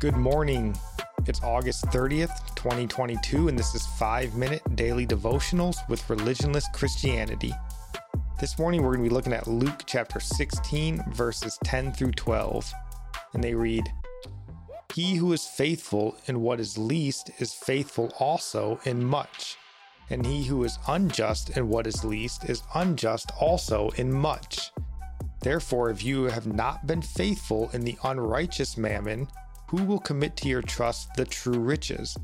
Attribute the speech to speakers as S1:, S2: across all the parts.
S1: Good morning. It's August 30th, 2022, and this is 5 Minute Daily Devotionals with Religionless Christianity. This morning we're going to be looking at Luke chapter 16, verses 10 through 12. And they read He who is faithful in what is least is faithful also in much. And he who is unjust in what is least is unjust also in much. Therefore, if you have not been faithful in the unrighteous mammon, who will commit to your trust the true riches?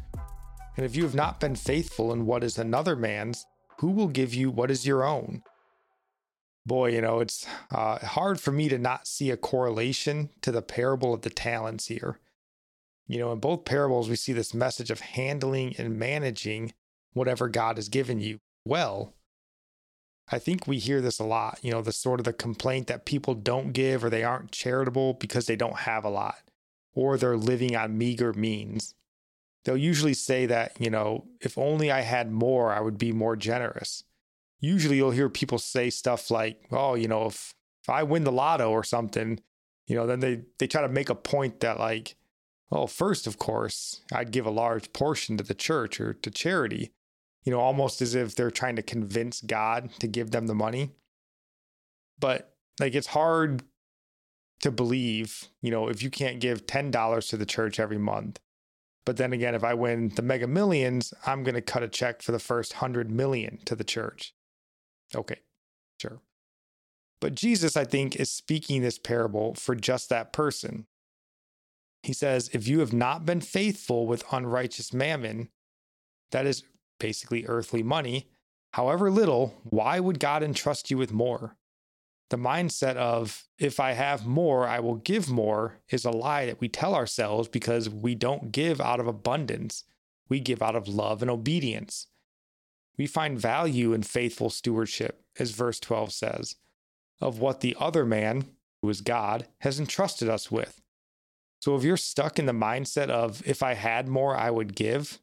S1: And if you have not been faithful in what is another man's, who will give you what is your own? Boy, you know, it's uh, hard for me to not see a correlation to the parable of the talents here. You know, in both parables, we see this message of handling and managing whatever God has given you well. I think we hear this a lot, you know, the sort of the complaint that people don't give or they aren't charitable because they don't have a lot or they're living on meager means. They'll usually say that, you know, if only I had more, I would be more generous. Usually you'll hear people say stuff like, oh, you know, if, if I win the lotto or something, you know, then they, they try to make a point that, like, well, first, of course, I'd give a large portion to the church or to charity, you know, almost as if they're trying to convince God to give them the money. But like, it's hard to believe, you know, if you can't give $10 to the church every month. But then again, if I win the mega millions, I'm going to cut a check for the first 100 million to the church. Okay, sure. But Jesus, I think, is speaking this parable for just that person. He says, If you have not been faithful with unrighteous mammon, that is basically earthly money, however little, why would God entrust you with more? The mindset of if I have more, I will give more is a lie that we tell ourselves because we don't give out of abundance. We give out of love and obedience. We find value in faithful stewardship, as verse 12 says, of what the other man, who is God, has entrusted us with. So if you're stuck in the mindset of if I had more, I would give,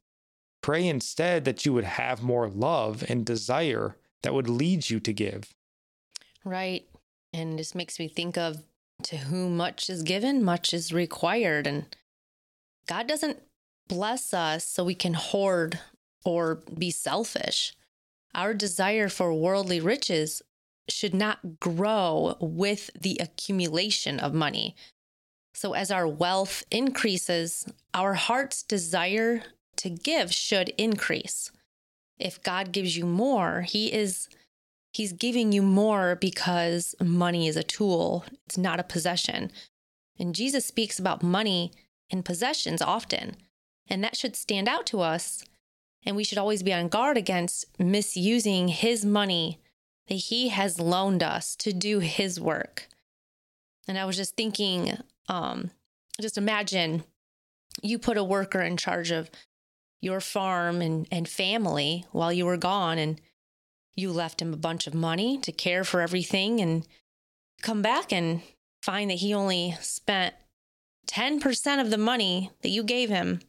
S1: pray instead that you would have more love and desire that would lead you to give.
S2: Right. And this makes me think of to whom much is given, much is required. And God doesn't bless us so we can hoard or be selfish. Our desire for worldly riches should not grow with the accumulation of money. So, as our wealth increases, our heart's desire to give should increase. If God gives you more, He is He's giving you more because money is a tool, it's not a possession. And Jesus speaks about money and possessions often. And that should stand out to us. And we should always be on guard against misusing his money that he has loaned us to do his work. And I was just thinking, um, just imagine you put a worker in charge of your farm and, and family while you were gone and you left him a bunch of money to care for everything and come back and find that he only spent 10% of the money that you gave him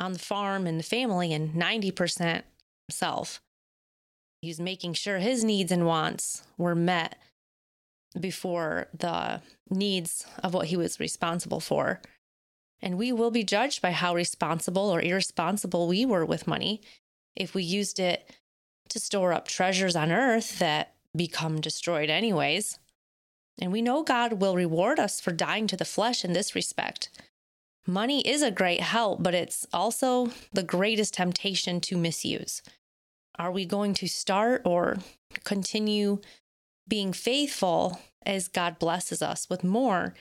S2: on the farm and the family and 90% himself. He was making sure his needs and wants were met before the needs of what he was responsible for. And we will be judged by how responsible or irresponsible we were with money if we used it to store up treasures on earth that become destroyed, anyways. And we know God will reward us for dying to the flesh in this respect. Money is a great help, but it's also the greatest temptation to misuse. Are we going to start or continue being faithful as God blesses us with more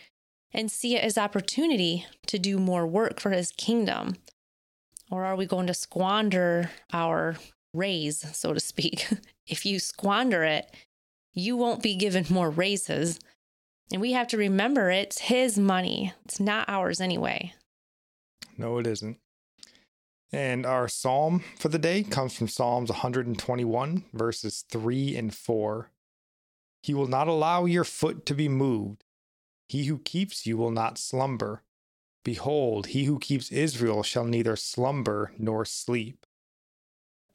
S2: and see it as opportunity to do more work for his kingdom? Or are we going to squander our raise, so to speak. if you squander it, you won't be given more raises. And we have to remember it's his money, it's not ours anyway.
S1: No, it isn't. And our psalm for the day comes from Psalms 121, verses 3 and 4. He will not allow your foot to be moved. He who keeps you will not slumber. Behold, he who keeps Israel shall neither slumber nor sleep.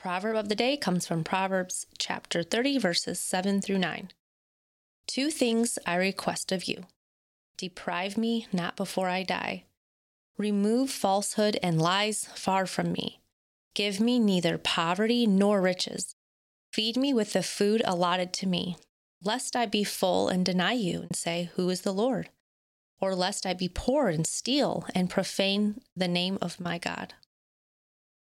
S2: Proverb of the day comes from Proverbs chapter 30, verses 7 through 9. Two things I request of you deprive me not before I die. Remove falsehood and lies far from me. Give me neither poverty nor riches. Feed me with the food allotted to me, lest I be full and deny you and say, Who is the Lord? Or lest I be poor and steal and profane the name of my God.